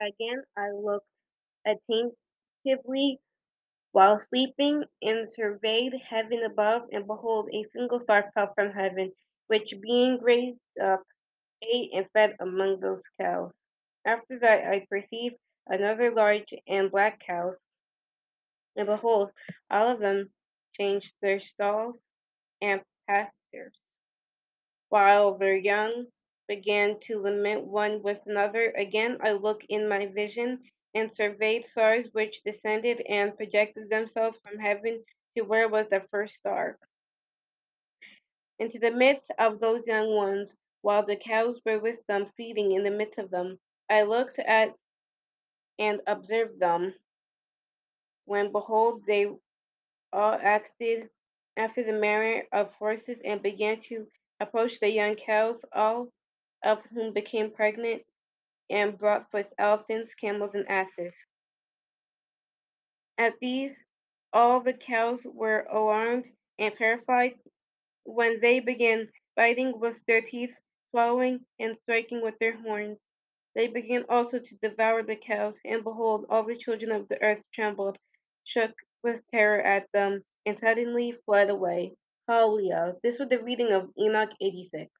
Again I looked attentively while sleeping, and surveyed heaven above, and behold, a single star fell from heaven, which being raised up, ate and fed among those cows. After that I perceived another large and black cows, and behold, all of them changed their stalls and pastures, while their young began to lament one with another. Again I looked in my vision, and surveyed stars which descended and projected themselves from heaven to where was the first star, into the midst of those young ones, while the cows were with them feeding in the midst of them. I looked at and observed them, when behold they all acted after the manner of horses, and began to approach the young cows, all of whom became pregnant, and brought forth elephants, camels, and asses. At these all the cows were alarmed and terrified, when they began biting with their teeth, swallowing, and striking with their horns. They began also to devour the cows, and behold, all the children of the earth trembled, shook with terror at them, and suddenly fled away. Hallelujah. This was the reading of Enoch 86.